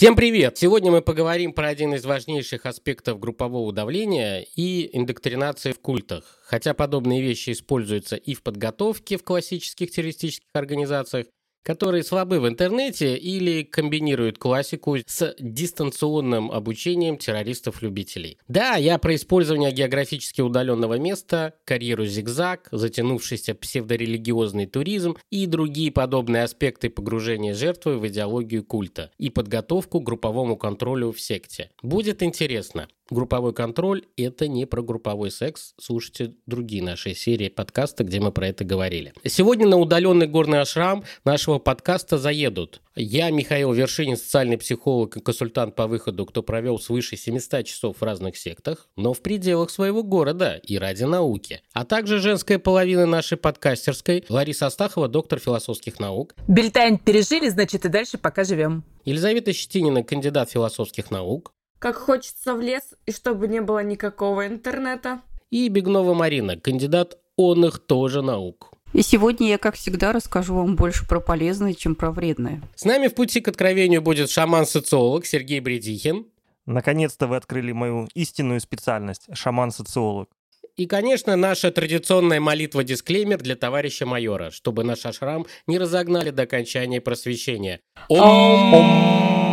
Всем привет! Сегодня мы поговорим про один из важнейших аспектов группового давления и индоктринации в культах. Хотя подобные вещи используются и в подготовке в классических террористических организациях, которые слабы в интернете или комбинируют классику с дистанционным обучением террористов-любителей. Да, я про использование географически удаленного места, карьеру зигзаг, затянувшийся псевдорелигиозный туризм и другие подобные аспекты погружения жертвы в идеологию культа и подготовку к групповому контролю в секте. Будет интересно. Групповой контроль – это не про групповой секс. Слушайте другие наши серии подкаста, где мы про это говорили. Сегодня на удаленный горный ашрам нашего подкаста заедут. Я, Михаил Вершинин, социальный психолог и консультант по выходу, кто провел свыше 700 часов в разных сектах, но в пределах своего города и ради науки. А также женская половина нашей подкастерской, Лариса Астахова, доктор философских наук. Бельтайн пережили, значит, и дальше пока живем. Елизавета Щетинина, кандидат философских наук как хочется в лес, и чтобы не было никакого интернета. И Бегнова Марина, кандидат он их тоже наук. И сегодня я, как всегда, расскажу вам больше про полезное, чем про вредное. С нами в пути к откровению будет шаман-социолог Сергей Бредихин. Наконец-то вы открыли мою истинную специальность – шаман-социолог. И, конечно, наша традиционная молитва-дисклеймер для товарища майора, чтобы наш ашрам не разогнали до окончания просвещения. Ом!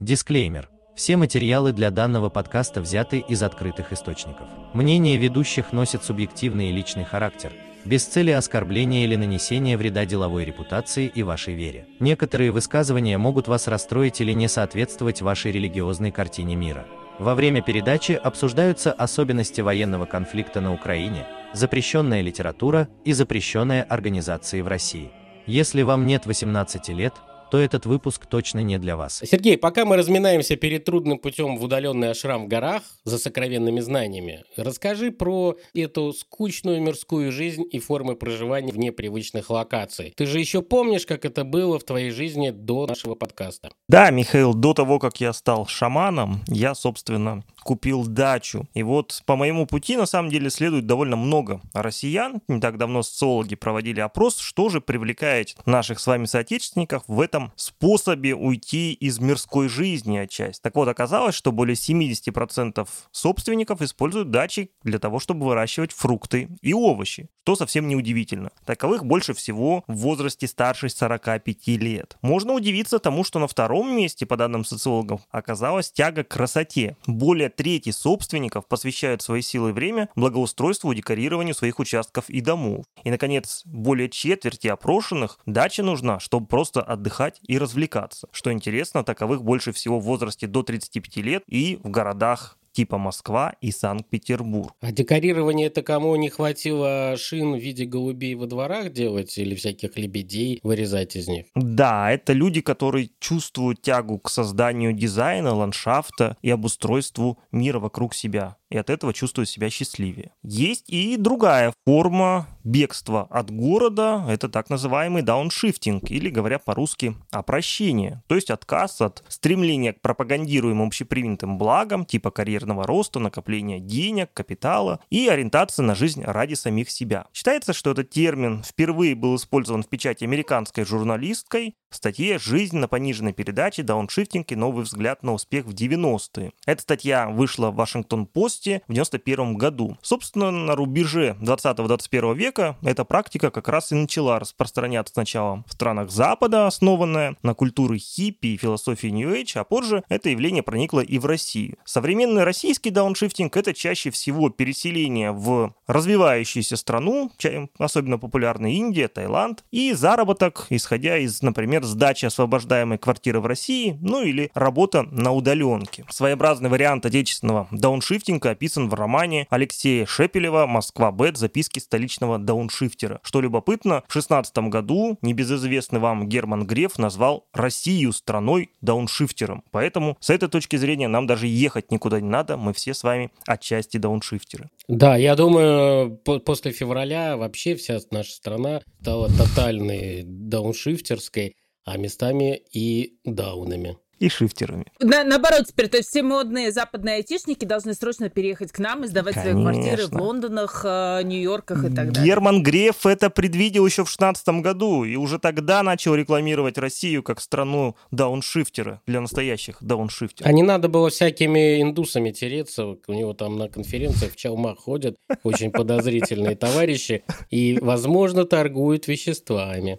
Дисклеймер. Все материалы для данного подкаста взяты из открытых источников. Мнение ведущих носит субъективный и личный характер, без цели оскорбления или нанесения вреда деловой репутации и вашей вере. Некоторые высказывания могут вас расстроить или не соответствовать вашей религиозной картине мира. Во время передачи обсуждаются особенности военного конфликта на Украине, запрещенная литература и запрещенные организации в России. Если вам нет 18 лет, то этот выпуск точно не для вас. Сергей, пока мы разминаемся перед трудным путем в удаленный ашрам в горах за сокровенными знаниями, расскажи про эту скучную мирскую жизнь и формы проживания в непривычных локаций. Ты же еще помнишь, как это было в твоей жизни до нашего подкаста? Да, Михаил, до того, как я стал шаманом, я, собственно, купил дачу. И вот по моему пути, на самом деле, следует довольно много россиян. Не так давно социологи проводили опрос, что же привлекает наших с вами соотечественников в этом способе уйти из мирской жизни отчасти. Так вот, оказалось, что более 70% собственников используют дачи для того, чтобы выращивать фрукты и овощи, что совсем не удивительно. Таковых больше всего в возрасте старше 45 лет. Можно удивиться тому, что на втором месте, по данным социологов, оказалась тяга к красоте. Более трети собственников посвящают свои силы и время благоустройству и декорированию своих участков и домов. И, наконец, более четверти опрошенных дача нужна, чтобы просто отдыхать и развлекаться. Что интересно, таковых больше всего в возрасте до 35 лет и в городах типа Москва и Санкт-Петербург. А декорирование это кому не хватило шин в виде голубей во дворах делать или всяких лебедей вырезать из них? Да, это люди, которые чувствуют тягу к созданию дизайна, ландшафта и обустройству мира вокруг себя и от этого чувствуют себя счастливее. Есть и другая форма бегства от города, это так называемый дауншифтинг, или говоря по-русски, опрощение, то есть отказ от стремления к пропагандируемым общепринятым благам, типа карьерного роста, накопления денег, капитала и ориентация на жизнь ради самих себя. Считается, что этот термин впервые был использован в печати американской журналисткой в статье «Жизнь на пониженной передаче. Дауншифтинг и новый взгляд на успех в 90-е». Эта статья вышла в Вашингтон-Пост августе в 91 году. Собственно, на рубеже 20-21 века эта практика как раз и начала распространяться сначала в странах Запада, основанная на культуре хиппи и философии New Age, а позже это явление проникло и в Россию. Современный российский дауншифтинг — это чаще всего переселение в развивающуюся страну, особенно популярна Индия, Таиланд, и заработок, исходя из, например, например, сдача освобождаемой квартиры в России, ну или работа на удаленке. Своеобразный вариант отечественного дауншифтинга описан в романе Алексея Шепелева «Москва Бет. Записки столичного дауншифтера». Что любопытно, в 16 году небезызвестный вам Герман Греф назвал Россию страной дауншифтером. Поэтому с этой точки зрения нам даже ехать никуда не надо, мы все с вами отчасти дауншифтеры. Да, я думаю, после февраля вообще вся наша страна стала тотальной дауншифтерской, а местами и даунами и шифтерами. На, наоборот, теперь, то есть все модные западные айтишники должны срочно переехать к нам и сдавать Конечно. свои квартиры в Лондонах, э, Нью-Йорках и так далее. Герман Греф это предвидел еще в 16 году и уже тогда начал рекламировать Россию как страну дауншифтера для настоящих дауншифтеров. А не надо было всякими индусами тереться, у него там на конференциях в чалмах ходят очень подозрительные товарищи и, возможно, торгуют веществами.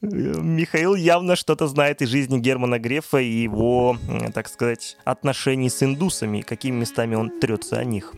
Михаил явно что-то знает из жизни Германа Грефа и его, так сказать, отношений с индусами, какими местами он трется о них.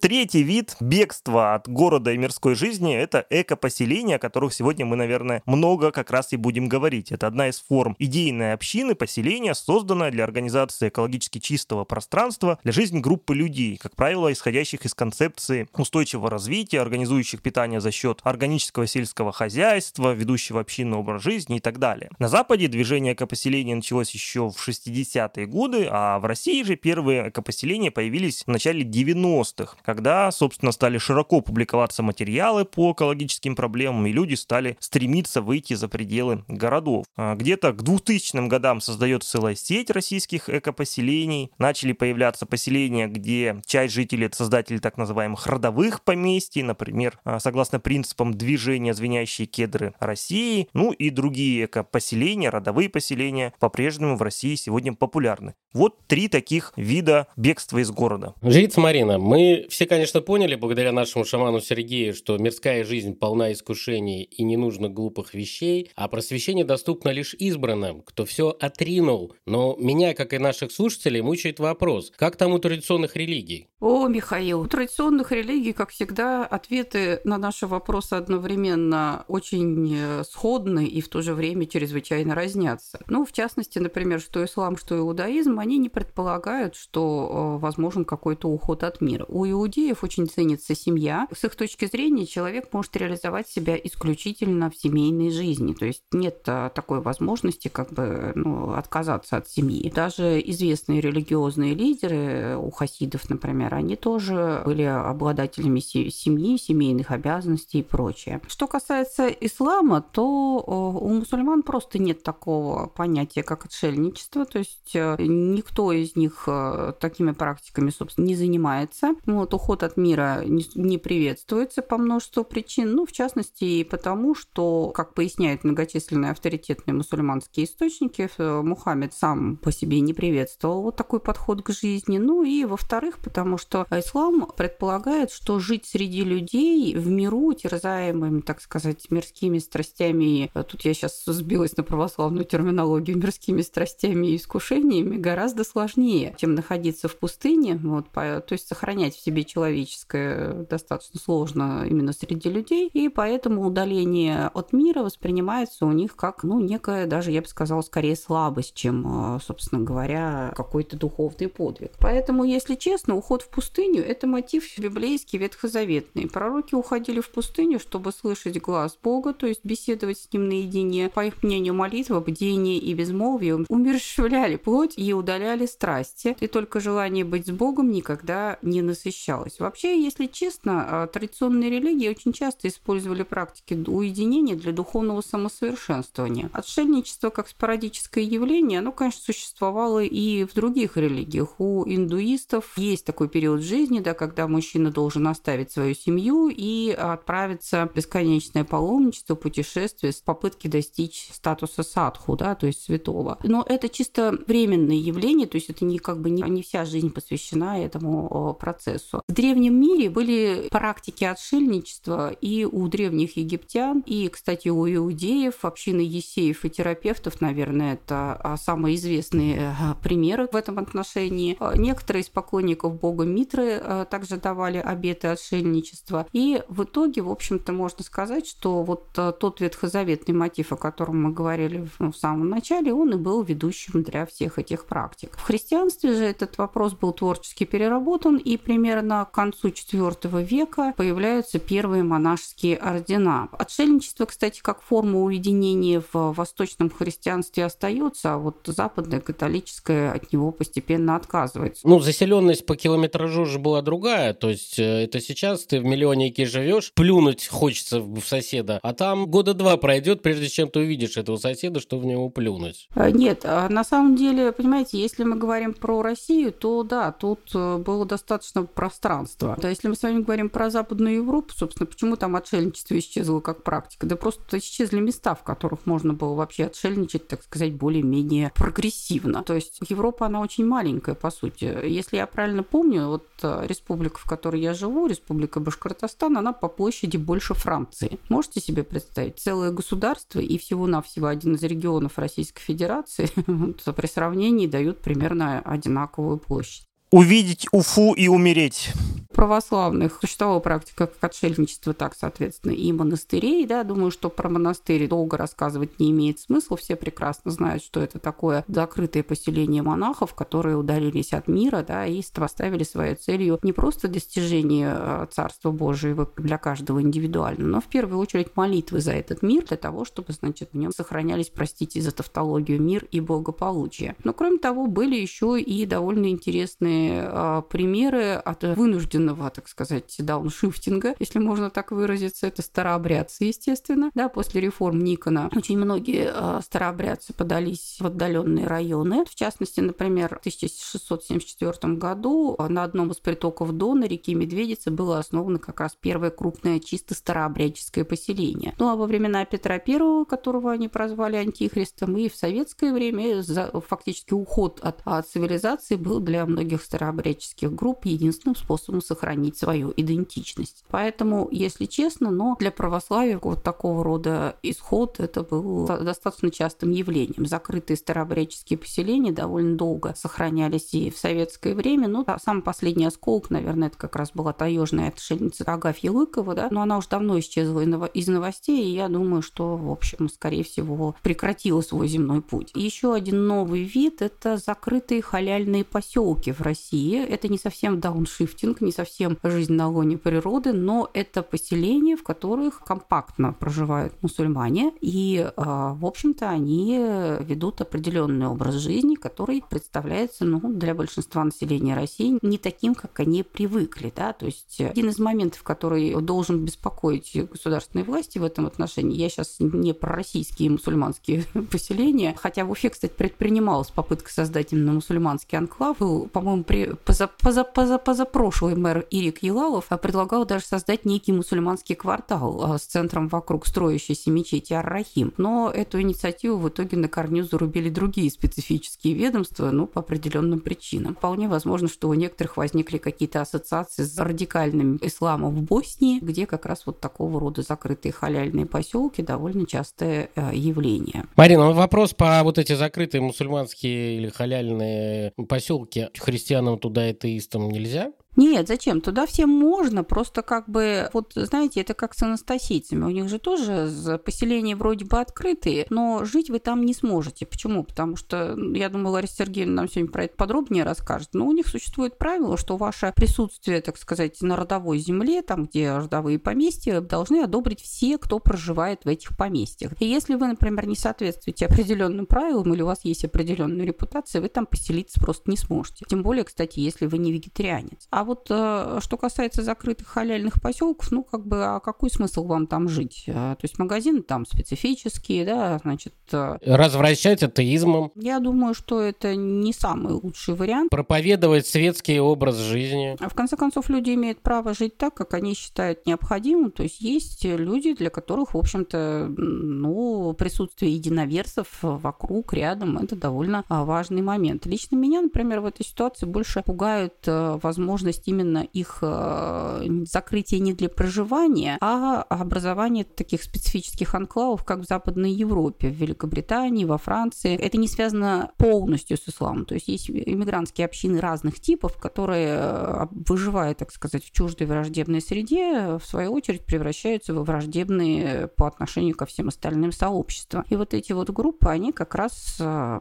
Третий вид бегства от города и мирской жизни – это эко-поселения, о которых сегодня мы, наверное, много как раз и будем говорить. Это одна из форм идейной общины, поселения, созданная для организации экологически чистого пространства для жизни группы людей, как правило, исходящих из концепции устойчивого развития, организующих питание за счет органического сельского хозяйства, ведущего общинный образ жизни и так далее. На Западе движение экопоселения началось еще в 60-е годы, а в России же первые экопоселения появились в начале 90-х когда, собственно, стали широко публиковаться материалы по экологическим проблемам, и люди стали стремиться выйти за пределы городов. А где-то к 2000 годам создается целая сеть российских экопоселений. Начали появляться поселения, где часть жителей — это создатели так называемых родовых поместий, например, а, согласно принципам движения «Звенящие кедры России», ну и другие экопоселения, родовые поселения по-прежнему в России сегодня популярны. Вот три таких вида бегства из города. Жрица Марина, мы все, конечно, поняли, благодаря нашему шаману Сергею, что мирская жизнь полна искушений и не нужно глупых вещей, а просвещение доступно лишь избранным, кто все отринул. Но меня, как и наших слушателей, мучает вопрос, как там у традиционных религий? О, Михаил, у традиционных религий, как всегда, ответы на наши вопросы одновременно очень э, сходны и в то же время чрезвычайно разнятся. Ну, в частности, например, что ислам, что иудаизм, они не предполагают, что э, возможен какой-то уход от мира. У иудеев очень ценится семья. С их точки зрения человек может реализовать себя исключительно в семейной жизни. То есть нет э, такой возможности как бы ну, отказаться от семьи. Даже известные религиозные лидеры, у хасидов, например, они тоже были обладателями семьи, семейных обязанностей и прочее. Что касается ислама, то у мусульман просто нет такого понятия, как отшельничество, то есть э, никто из них э, такими практиками, собственно, не занимается. Вот, уход от мира не приветствуется по множеству причин, ну, в частности, и потому, что, как поясняют многочисленные авторитетные мусульманские источники, э, Мухаммед сам по себе не приветствовал вот такой подход к жизни. Ну и, во-вторых, потому что ислам предполагает, что жить среди людей в миру, терзаемым, так сказать, мирскими страстями, тут я сейчас сбилась на православную терминологию, мирскими страстями и искушениями, гораздо сложнее, чем находиться в пустыне. Вот, то есть сохранять в себе человеческое достаточно сложно именно среди людей, и поэтому удаление от мира воспринимается у них как, ну, некая даже, я бы сказала, скорее слабость, чем, собственно говоря, какой-то духовный подвиг. Поэтому, если честно, уход в пустыню – это мотив библейский, ветхозаветный. Пророки уходили в пустыню, чтобы слышать глаз Бога, то есть беседовать с Ним наедине. По их мнению, молитва, бдение и безмолвие умерщвляли плоть и удаляли страсти. И только желание быть с Богом никогда не насыщалось. Вообще, если честно, а, традиционные религии очень часто использовали практики уединения для духовного самосовершенствования. Отшельничество как спорадическое явление, оно, конечно, существовало и в других религиях. У индуистов есть такой период жизни, да, когда мужчина должен оставить свою семью и отправиться в бесконечное паломничество, путешествие с попытки достичь статуса садху, да, то есть святого. Но это чисто временное явление, то есть это не как бы не, не вся жизнь посвящена этому процессу. Отшельничества. В древнем мире были практики отшельничества и у древних египтян, и, кстати, у иудеев, общины есеев и терапевтов, наверное, это а, самые известные э, примеры в этом отношении. А, некоторые из поклонников бога Митры э, также давали обеты отшельничества. И в итоге, в общем-то, можно сказать, что вот э, тот ветхозаветный мотив, о котором мы говорили ну, в самом начале, он и был ведущим для всех этих практик. В христианстве же этот вопрос был творчески переработан, и примерно к концу IV века появляются первые монашеские ордена. Отшельничество, кстати, как форма уединения в восточном христианстве остается, а вот западное католическое от него постепенно отказывается. Ну, заселенность по километражу же была другая, то есть э, это сейчас ты в миллионнике живешь, плюнуть хочется в соседа, а там года два пройдет, прежде чем ты увидишь этого соседа, что в него плюнуть. А, нет, а на самом деле, понимаете, если мы говорим про Россию, то да, тут э, было достаточно пространства. Да, если мы с вами говорим про Западную Европу, собственно, почему там отшельничество исчезло как практика? Да просто исчезли места, в которых можно было вообще отшельничать, так сказать, более-менее прогрессивно. То есть Европа, она очень маленькая, по сути. Если я правильно помню, вот э, республика, в которой я живу, республика Башкортостан, она по площади больше Франции. Можете себе представить? Целое государство и всего-навсего один из регионов Российской Федерации при сравнении дают примерно одинаковую площадь. Увидеть Уфу и умереть православных существовала практика как отшельничество, так, соответственно, и монастырей. Да, думаю, что про монастырь долго рассказывать не имеет смысла. Все прекрасно знают, что это такое закрытое поселение монахов, которые удалились от мира да, и поставили своей целью не просто достижение э, Царства Божьего для каждого индивидуально, но в первую очередь молитвы за этот мир для того, чтобы, значит, в нем сохранялись, простите за тавтологию, мир и благополучие. Но, кроме того, были еще и довольно интересные э, примеры от вынужденных активного, так сказать, дауншифтинга, если можно так выразиться. Это старообрядцы, естественно. Да, после реформ Никона очень многие э, старообрядцы подались в отдаленные районы. В частности, например, в 1674 году на одном из притоков Дона, реки Медведицы, было основано как раз первое крупное чисто старообрядческое поселение. Ну а во времена Петра I, которого они прозвали антихристом, и в советское время фактически уход от, от цивилизации был для многих старообрядческих групп единственным способом сохранить сохранить свою идентичность. Поэтому, если честно, но для православия вот такого рода исход это был достаточно частым явлением. Закрытые старообрядческие поселения довольно долго сохранялись и в советское время. Ну, самый последний осколок, наверное, это как раз была таежная отшельница Агафья Лыкова, да, но она уже давно исчезла из новостей, и я думаю, что, в общем, скорее всего, прекратила свой земной путь. Еще один новый вид – это закрытые халяльные поселки в России. Это не совсем дауншифтинг, не совсем совсем жизнь на лоне природы, но это поселения, в которых компактно проживают мусульмане, и, а, в общем-то, они ведут определенный образ жизни, который представляется ну, для большинства населения России не таким, как они привыкли. Да? То есть один из моментов, который должен беспокоить государственные власти в этом отношении, я сейчас не про российские мусульманские поселения, хотя в Уфе, кстати, предпринималась попытка создать именно мусульманский анклав, по-моему, при, поза, поза, поза, позапрошлый мэр Ирик Елалов а предлагал даже создать некий мусульманский квартал а, с центром вокруг строящейся мечети Ар-Рахим. Но эту инициативу в итоге на корню зарубили другие специфические ведомства, ну, по определенным причинам. Вполне возможно, что у некоторых возникли какие-то ассоциации с радикальным исламом в Боснии, где как раз вот такого рода закрытые халяльные поселки довольно частое э, явление. Марина, вопрос по вот эти закрытые мусульманские или халяльные поселки христианам туда атеистам нельзя? Нет, зачем? Туда всем можно, просто как бы, вот знаете, это как с анастасийцами. У них же тоже поселения вроде бы открытые, но жить вы там не сможете. Почему? Потому что, я думаю, Лариса Сергеевна нам сегодня про это подробнее расскажет, но у них существует правило, что ваше присутствие, так сказать, на родовой земле, там, где родовые поместья, должны одобрить все, кто проживает в этих поместьях. И если вы, например, не соответствуете определенным правилам или у вас есть определенная репутация, вы там поселиться просто не сможете. Тем более, кстати, если вы не вегетарианец. А вот э, что касается закрытых халяльных поселков, ну, как бы, а какой смысл вам там жить? Э, то есть магазины там специфические, да, значит... Э, Развращать атеизмом. Я думаю, что это не самый лучший вариант. Проповедовать светский образ жизни. А в конце концов, люди имеют право жить так, как они считают необходимым. То есть есть люди, для которых, в общем-то, ну, присутствие единоверцев вокруг, рядом, это довольно важный момент. Лично меня, например, в этой ситуации больше пугают возможности возможность именно их э, закрытия не для проживания, а образование таких специфических анклавов, как в Западной Европе, в Великобритании, во Франции. Это не связано полностью с исламом. То есть есть иммигрантские общины разных типов, которые, э, выживая, так сказать, в чуждой враждебной среде, в свою очередь превращаются во враждебные по отношению ко всем остальным сообществам. И вот эти вот группы, они как раз э,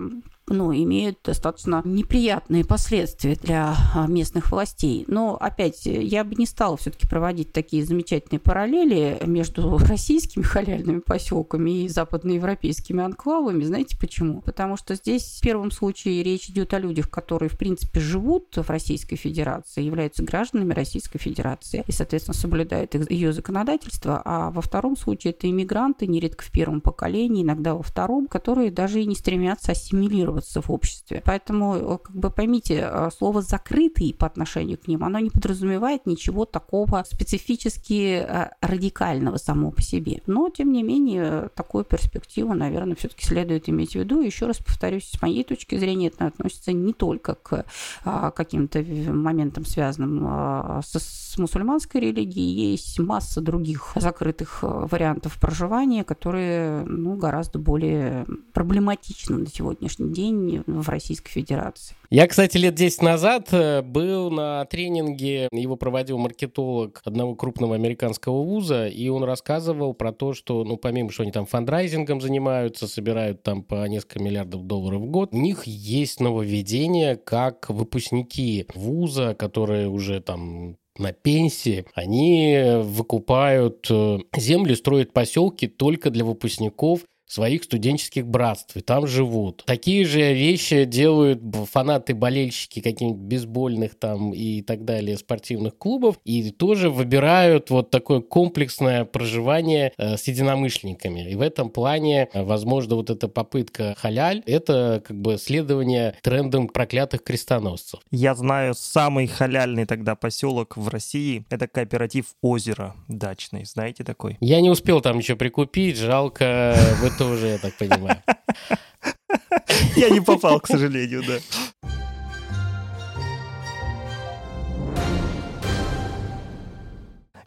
ну, имеют достаточно неприятные последствия для а, местных властей. Но, опять, я бы не стала все-таки проводить такие замечательные параллели между российскими халяльными поселками и западноевропейскими анклавами. Знаете почему? Потому что здесь в первом случае речь идет о людях, которые, в принципе, живут в Российской Федерации, являются гражданами Российской Федерации и, соответственно, соблюдают ее законодательство. А во втором случае это иммигранты, нередко в первом поколении, иногда во втором, которые даже и не стремятся ассимилировать интегрироваться в обществе. Поэтому, э, как бы поймите, э, слово «закрытый» по отношению к ним, оно не подразумевает ничего такого специфически э, радикального само по себе. Но, тем не менее, такую перспективу, наверное, все-таки следует иметь в виду. Еще раз повторюсь, с моей точки зрения, это относится не только к каким-то моментам, связанным с мусульманской религией. Есть масса других закрытых вариантов проживания, которые ну, гораздо более проблематичны на сегодняшний день день в Российской Федерации. Я, кстати, лет 10 назад э, был на тренинге, его проводил маркетолог одного крупного американского вуза, и он рассказывал про то, что, ну, помимо, что они там фандрайзингом занимаются, собирают там по несколько миллиардов долларов в год, у них есть нововведение, как выпускники вуза, которые уже там на пенсии, они выкупают э, земли, строят поселки только для выпускников своих студенческих братств, и там живут. Такие же вещи делают фанаты-болельщики каких-нибудь бейсбольных там и так далее спортивных клубов, и тоже выбирают вот такое комплексное проживание э, с единомышленниками. И в этом плане, э, возможно, вот эта попытка халяль, это как бы следование трендам проклятых крестоносцев. Я знаю самый халяльный тогда поселок в России, это кооператив «Озеро» дачный, знаете такой? Я не успел там ничего прикупить, жалко, вы тоже, я так понимаю. Я не попал, к сожалению, да.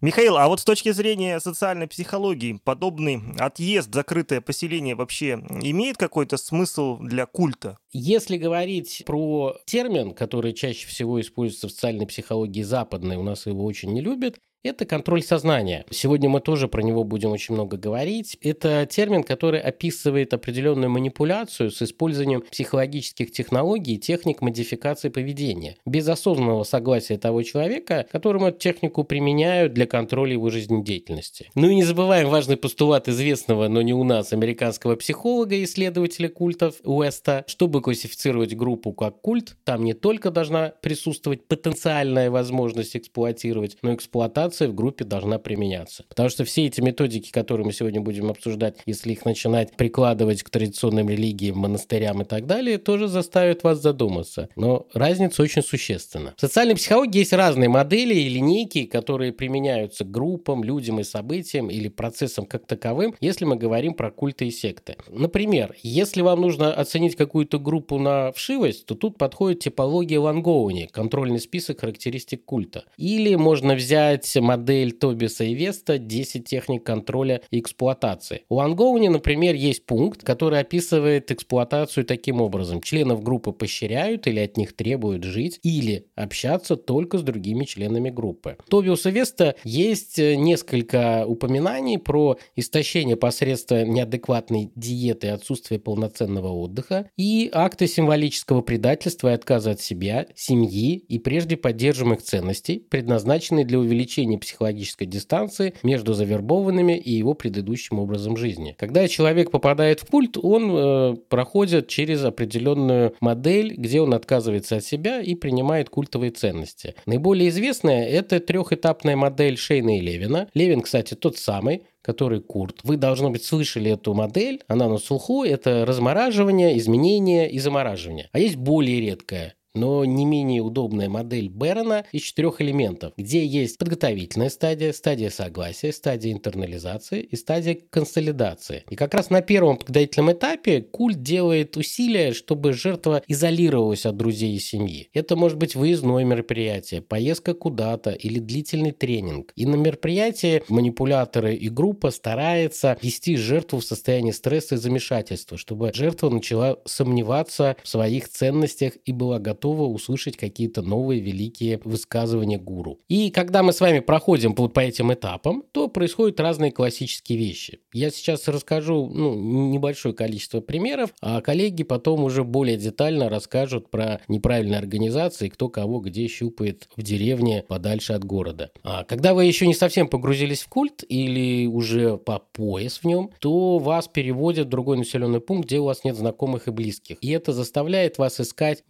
Михаил, а вот с точки зрения социальной психологии, подобный отъезд, закрытое поселение вообще имеет какой-то смысл для культа? Если говорить про термин, который чаще всего используется в социальной психологии западной, у нас его очень не любят, это контроль сознания. Сегодня мы тоже про него будем очень много говорить. Это термин, который описывает определенную манипуляцию с использованием психологических технологий и техник модификации поведения. Без осознанного согласия того человека, которому эту технику применяют для контроля его жизнедеятельности. Ну и не забываем важный постулат известного, но не у нас, американского психолога и исследователя культов Уэста. Чтобы классифицировать группу как культ, там не только должна присутствовать потенциальная возможность эксплуатировать, но и эксплуатация коммуникация в группе должна применяться. Потому что все эти методики, которые мы сегодня будем обсуждать, если их начинать прикладывать к традиционным религиям, монастырям и так далее, тоже заставят вас задуматься. Но разница очень существенна. В социальной психологии есть разные модели и линейки, которые применяются к группам, людям и событиям или процессам как таковым, если мы говорим про культы и секты. Например, если вам нужно оценить какую-то группу на вшивость, то тут подходит типология Лангоуни, контрольный список характеристик культа. Или можно взять модель Тобиса и Веста 10 техник контроля и эксплуатации. У Ангоуни, например, есть пункт, который описывает эксплуатацию таким образом. Членов группы поощряют или от них требуют жить или общаться только с другими членами группы. Тобиуса Веста есть несколько упоминаний про истощение посредством неадекватной диеты и отсутствие полноценного отдыха и акты символического предательства и отказа от себя, семьи и прежде поддерживаемых ценностей, предназначенные для увеличения увеличение психологической дистанции между завербованными и его предыдущим образом жизни. Когда человек попадает в культ, он э, проходит через определенную модель, где он отказывается от себя и принимает культовые ценности. Наиболее известная – это трехэтапная модель Шейна и Левина. Левин, кстати, тот самый, который Курт. Вы, должно быть, слышали эту модель, она на слуху, это размораживание, изменение и замораживание. А есть более редкая но не менее удобная модель Берона из четырех элементов, где есть подготовительная стадия, стадия согласия, стадия интернализации и стадия консолидации. И как раз на первом подготовительном этапе культ делает усилия, чтобы жертва изолировалась от друзей и семьи. Это может быть выездное мероприятие, поездка куда-то или длительный тренинг. И на мероприятии манипуляторы и группа стараются вести жертву в состояние стресса и замешательства, чтобы жертва начала сомневаться в своих ценностях и была готова услышать какие-то новые великие высказывания гуру. И когда мы с вами проходим вот по этим этапам, то происходят разные классические вещи. Я сейчас расскажу ну, небольшое количество примеров, а коллеги потом уже более детально расскажут про неправильные организации, кто кого где щупает в деревне подальше от города. А когда вы еще не совсем погрузились в культ или уже по пояс в нем, то вас переводят в другой населенный пункт, где у вас нет знакомых и близких. И это заставляет вас искать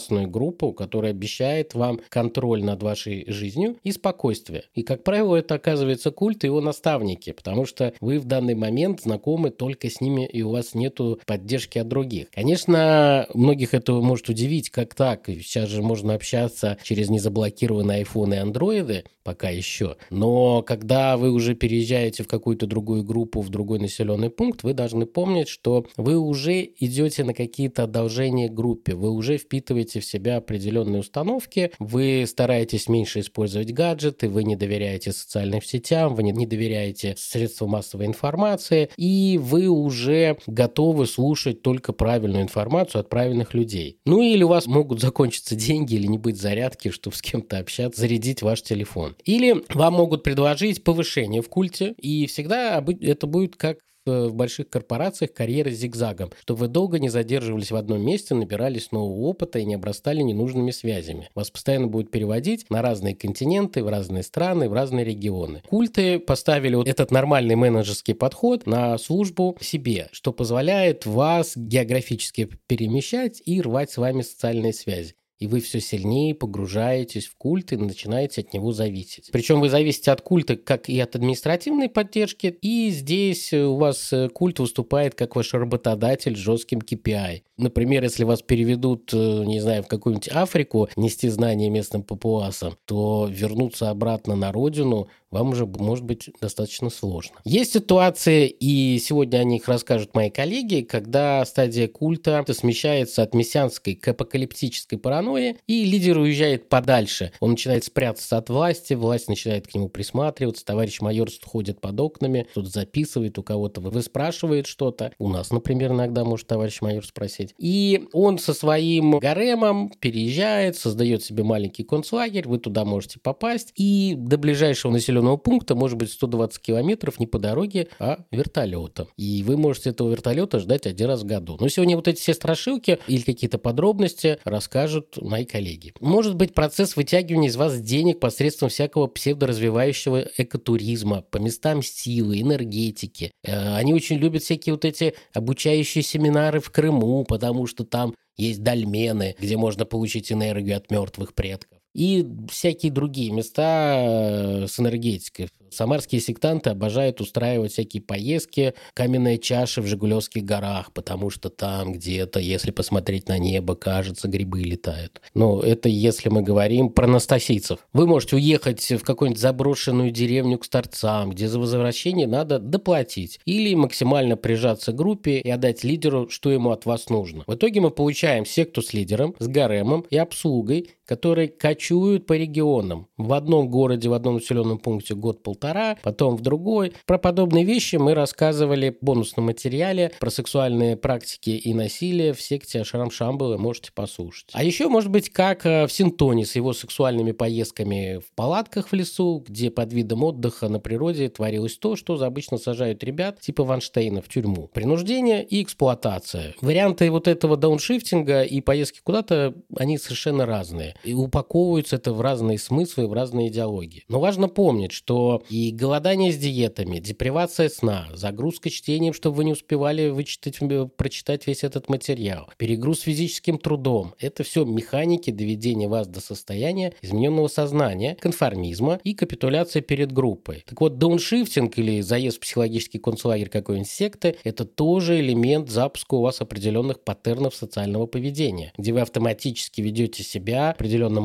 безопасную группу, которая обещает вам контроль над вашей жизнью и спокойствие. И, как правило, это оказывается культ и его наставники, потому что вы в данный момент знакомы только с ними, и у вас нет поддержки от других. Конечно, многих это может удивить, как так? Сейчас же можно общаться через незаблокированные iPhone и андроиды, пока еще. Но когда вы уже переезжаете в какую-то другую группу, в другой населенный пункт, вы должны помнить, что вы уже идете на какие-то одолжения группе, вы уже впитываете в себя определенные установки, вы стараетесь меньше использовать гаджеты, вы не доверяете социальным сетям, вы не, не доверяете средствам массовой информации, и вы уже готовы слушать только правильную информацию от правильных людей. Ну или у вас могут закончиться деньги или не быть зарядки, чтобы с кем-то общаться, зарядить ваш телефон. Или вам могут предложить повышение в культе, и всегда это будет как в больших корпорациях карьеры зигзагом, что вы долго не задерживались в одном месте, набирались нового опыта и не обрастали ненужными связями. Вас постоянно будут переводить на разные континенты, в разные страны, в разные регионы. Культы поставили вот этот нормальный менеджерский подход на службу себе, что позволяет вас географически перемещать и рвать с вами социальные связи и вы все сильнее погружаетесь в культ и начинаете от него зависеть. Причем вы зависите от культа как и от административной поддержки, и здесь у вас э, культ выступает как ваш работодатель с жестким KPI. Например, если вас переведут, э, не знаю, в какую-нибудь Африку нести знания местным папуасам, то вернуться обратно на родину вам уже может быть достаточно сложно. Есть ситуации, и сегодня о них расскажут мои коллеги, когда стадия культа смещается от мессианской к апокалиптической паранойи, и лидер уезжает подальше. Он начинает спрятаться от власти, власть начинает к нему присматриваться, товарищ майор ходит под окнами, тут записывает, у кого-то выспрашивает что-то. У нас, например, иногда может товарищ майор спросить. И он со своим гаремом переезжает, создает себе маленький концлагерь, вы туда можете попасть, и до ближайшего населенного населенного пункта может быть 120 километров не по дороге, а вертолетом. И вы можете этого вертолета ждать один раз в году. Но сегодня вот эти все страшилки или какие-то подробности расскажут мои коллеги. Может быть процесс вытягивания из вас денег посредством всякого псевдоразвивающего экотуризма по местам силы, энергетики. Э, они очень любят всякие вот эти обучающие семинары в Крыму, потому что там есть дольмены, где можно получить энергию от мертвых предков и всякие другие места э, с энергетикой. Самарские сектанты обожают устраивать всякие поездки, каменные чаши в Жигулевских горах, потому что там где-то, если посмотреть на небо, кажется, грибы летают. Но это если мы говорим про настасийцев. Вы можете уехать в какую-нибудь заброшенную деревню к старцам, где за возвращение надо доплатить. Или максимально прижаться к группе и отдать лидеру, что ему от вас нужно. В итоге мы получаем секту с лидером, с гаремом и обслугой, которые кочуют по регионам. В одном городе, в одном населенном пункте год-полтора полтора, потом в другой. Про подобные вещи мы рассказывали в бонусном материале про сексуальные практики и насилие в секте Ашрам Шамбалы, можете послушать. А еще, может быть, как э, в Синтоне с его сексуальными поездками в палатках в лесу, где под видом отдыха на природе творилось то, что обычно сажают ребят типа Ванштейна в тюрьму. Принуждение и эксплуатация. Варианты вот этого дауншифтинга и поездки куда-то, они совершенно разные. И упаковываются это в разные смыслы, в разные идеологии. Но важно помнить, что И голодание с диетами, депривация сна, загрузка чтением, чтобы вы не успевали вычитать, прочитать весь этот материал, перегруз физическим трудом. Это все механики доведения вас до состояния измененного сознания, конформизма и капитуляция перед группой. Так вот, дауншифтинг или заезд в психологический концлагерь какой-нибудь секты – это тоже элемент запуска у вас определенных паттернов социального поведения, где вы автоматически ведете себя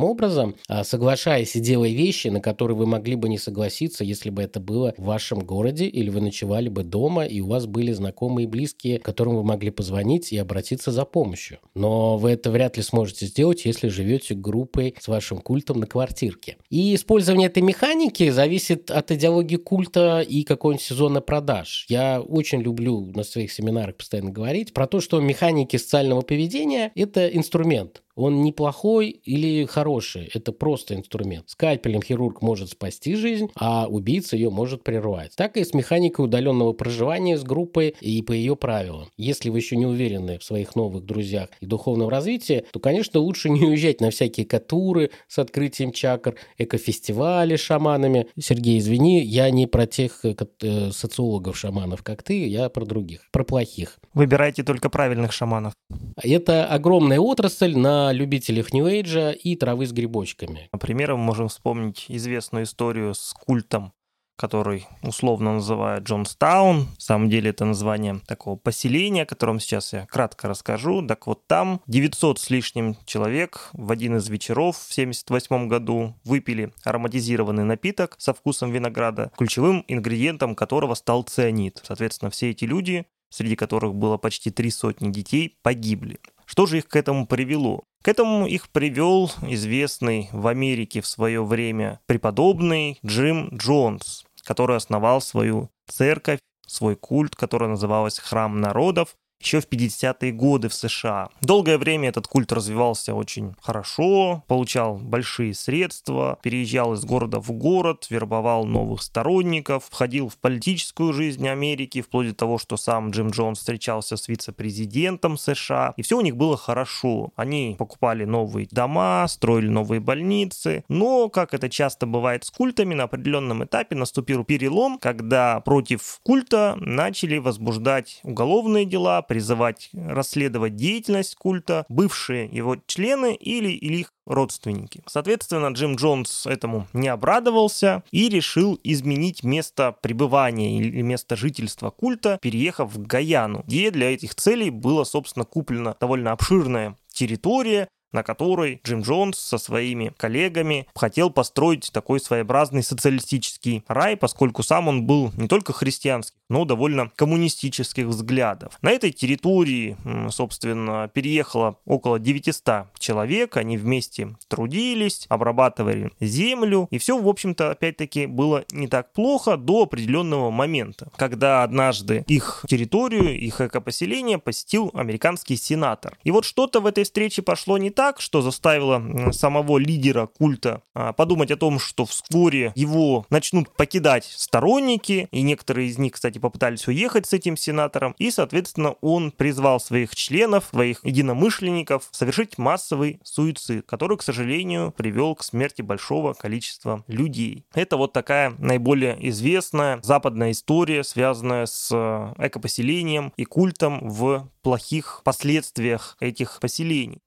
образом, а, соглашаясь и делая вещи, на которые вы могли бы не согласиться, если бы это было в вашем городе или вы ночевали бы дома, и у вас были знакомые и близкие, которым вы могли позвонить и обратиться за помощью. Но вы это вряд ли сможете сделать, если живете группой с вашим культом на квартирке. И использование этой механики зависит от идеологии культа и какого-нибудь сезона продаж. Я очень люблю на своих семинарах постоянно говорить про то, что механики социального поведения – это инструмент он неплохой или хороший, это просто инструмент. Скальпелем хирург может спасти жизнь, а убийца ее может прервать. Так и с механикой удаленного проживания с группой и по ее правилам. Если вы еще не уверены в своих новых друзьях и духовном развитии, то, конечно, лучше не уезжать на всякие катуры с открытием чакр, экофестивали с шаманами. Сергей, извини, я не про тех э, э, социологов-шаманов, как ты, я про других, про плохих. Выбирайте только правильных шаманов. Это огромная отрасль на любителях Нью-Эйджа и травы с грибочками. Например, мы можем вспомнить известную историю с культом который условно называют Джонстаун. На самом деле это название такого поселения, о котором сейчас я кратко расскажу. Так вот там 900 с лишним человек в один из вечеров в 1978 году выпили ароматизированный напиток со вкусом винограда, ключевым ингредиентом которого стал цианид. Соответственно, все эти люди, среди которых было почти три сотни детей, погибли. Что же их к этому привело? К этому их привел известный в Америке в свое время преподобный Джим Джонс, который основал свою церковь, свой культ, который назывался Храм народов, еще в 50-е годы в США. Долгое время этот культ развивался очень хорошо, получал большие средства, переезжал из города в город, вербовал новых сторонников, входил в политическую жизнь Америки, вплоть до того, что сам Джим Джонс встречался с вице-президентом США, и все у них было хорошо. Они покупали новые дома, строили новые больницы, но, как это часто бывает с культами, на определенном этапе наступил перелом, когда против культа начали возбуждать уголовные дела, призывать расследовать деятельность культа бывшие его члены или, или их родственники. Соответственно, Джим Джонс этому не обрадовался и решил изменить место пребывания или место жительства культа, переехав в Гаяну, где для этих целей было, собственно, куплена довольно обширная территория, на которой Джим Джонс со своими коллегами хотел построить такой своеобразный социалистический рай, поскольку сам он был не только христианских, но довольно коммунистических взглядов. На этой территории, собственно, переехало около 900 человек, они вместе трудились, обрабатывали землю, и все, в общем-то, опять-таки было не так плохо до определенного момента, когда однажды их территорию, их экопоселение посетил американский сенатор. И вот что-то в этой встрече пошло не так, так, что заставило самого лидера культа а, подумать о том, что вскоре его начнут покидать сторонники, и некоторые из них, кстати, попытались уехать с этим сенатором, и, соответственно, он призвал своих членов, своих единомышленников совершить массовый суицид, который, к сожалению, привел к смерти большого количества людей. Это вот такая наиболее известная западная история, связанная с э, экопоселением и культом в плохих последствиях этих поселений.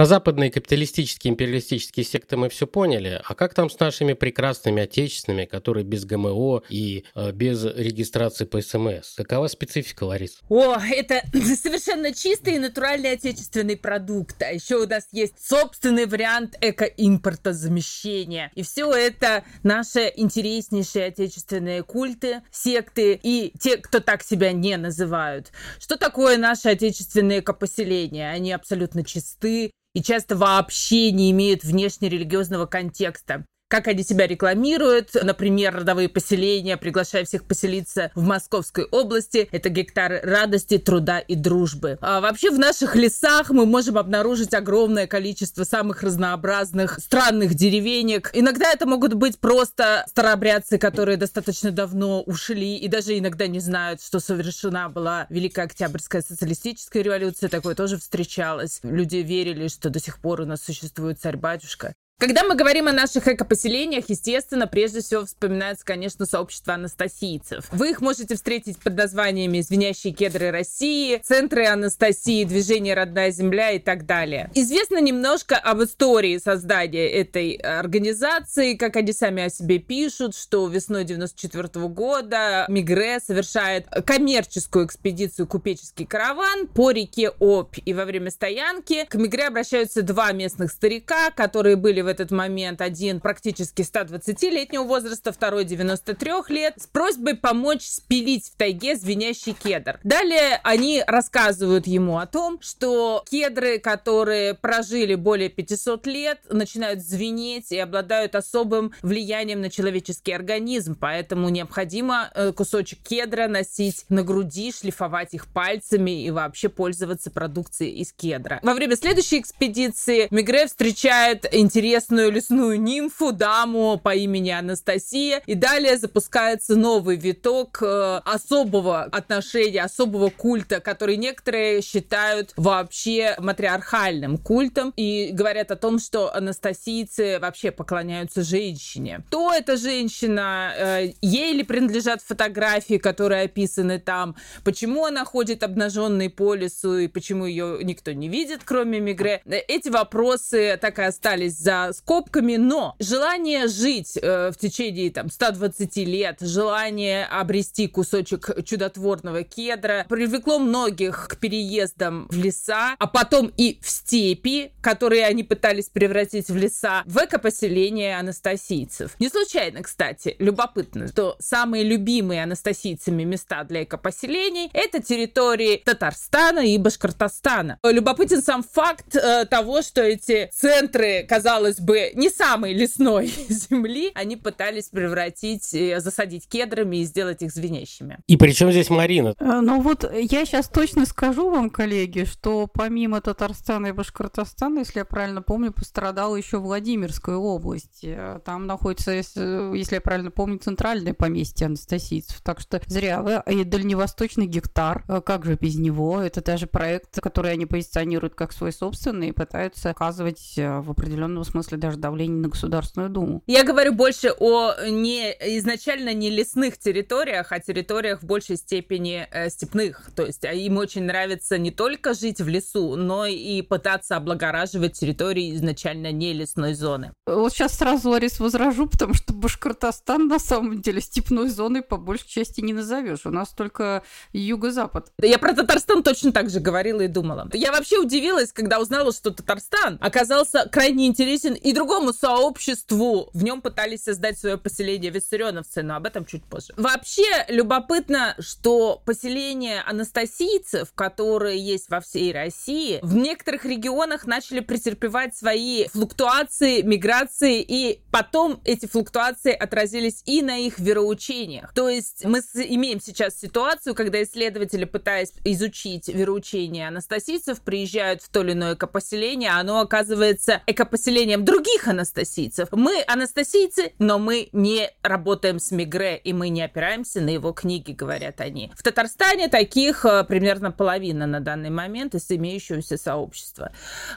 Про западные капиталистические империалистические секты мы все поняли. А как там с нашими прекрасными отечественными, которые без ГМО и э, без регистрации по СМС? Какова специфика, Ларис? О, это совершенно чистый и натуральный отечественный продукт. А еще у нас есть собственный вариант эко-импорта замещения. И все это наши интереснейшие отечественные культы, секты и те, кто так себя не называют. Что такое наши отечественные экопоселения? Они абсолютно чисты, и часто вообще не имеют внешнерелигиозного контекста. Как они себя рекламируют. Например, родовые поселения, приглашая всех поселиться в Московской области. Это гектары радости, труда и дружбы. А вообще в наших лесах мы можем обнаружить огромное количество самых разнообразных странных деревенек. Иногда это могут быть просто старообрядцы, которые достаточно давно ушли и даже иногда не знают, что совершена была Великая Октябрьская социалистическая революция. Такое тоже встречалось. Люди верили, что до сих пор у нас существует царь-батюшка. Когда мы говорим о наших экопоселениях, естественно, прежде всего вспоминается, конечно, сообщество анастасийцев. Вы их можете встретить под названиями «Звенящие кедры России», «Центры Анастасии», «Движение Родная Земля» и так далее. Известно немножко об истории создания этой организации, как они сами о себе пишут, что весной 94 года Мигре совершает коммерческую экспедицию «Купеческий караван» по реке Обь. И во время стоянки к Мигре обращаются два местных старика, которые были в этот момент. Один практически 120-летнего возраста, второй 93 лет, с просьбой помочь спилить в тайге звенящий кедр. Далее они рассказывают ему о том, что кедры, которые прожили более 500 лет, начинают звенеть и обладают особым влиянием на человеческий организм, поэтому необходимо э, кусочек кедра носить на груди, шлифовать их пальцами и вообще пользоваться продукцией из кедра. Во время следующей экспедиции Мигре встречает интерес известную лесную нимфу, даму по имени Анастасия. И далее запускается новый виток э, особого отношения, особого культа, который некоторые считают вообще матриархальным культом и говорят о том, что анастасийцы вообще поклоняются женщине. Кто эта женщина? Э, ей ли принадлежат фотографии, которые описаны там? Почему она ходит обнаженной по лесу и почему ее никто не видит, кроме Мигре? Эти вопросы так и остались за скобками, но желание жить э, в течение там 120 лет, желание обрести кусочек чудотворного кедра привлекло многих к переездам в леса, а потом и в степи, которые они пытались превратить в леса, в экопоселение анастасийцев. Не случайно, кстати, любопытно, что самые любимые анастасийцами места для экопоселений это территории Татарстана и Башкортостана. Любопытен сам факт э, того, что эти центры, казалось бы, не самой лесной земли, они пытались превратить, э, засадить кедрами и сделать их звенящими. И при чем здесь Марина? Э, ну вот я сейчас точно скажу вам, коллеги, что помимо Татарстана и Башкортостана, если я правильно помню, пострадала еще Владимирская область. Э, там находится, если я правильно помню, центральное поместье анастасийцев. Так что зря вы. И дальневосточный гектар, как же без него? Это даже проект, который они позиционируют как свой собственный и пытаются оказывать в определенном смысле смысле даже давление на Государственную Думу. Я говорю больше о не изначально не лесных территориях, а территориях в большей степени э, степных. То есть а им очень нравится не только жить в лесу, но и пытаться облагораживать территории изначально не лесной зоны. Вот сейчас сразу, Ларис, возражу, потому что Башкортостан на самом деле степной зоной по большей части не назовешь. У нас только юго-запад. Я про Татарстан точно так же говорила и думала. Я вообще удивилась, когда узнала, что Татарстан оказался крайне интересен и другому сообществу. В нем пытались создать свое поселение виссарионовцы, но об этом чуть позже. Вообще любопытно, что поселение анастасийцев, которые есть во всей России, в некоторых регионах начали претерпевать свои флуктуации, миграции, и потом эти флуктуации отразились и на их вероучениях. То есть мы имеем сейчас ситуацию, когда исследователи, пытаясь изучить вероучение анастасийцев, приезжают в то или иное экопоселение, а оно оказывается экопоселением других анастасийцев. Мы анастасийцы, но мы не работаем с Мигре, и мы не опираемся на его книги, говорят они. В Татарстане таких э, примерно половина на данный момент из имеющегося сообщества.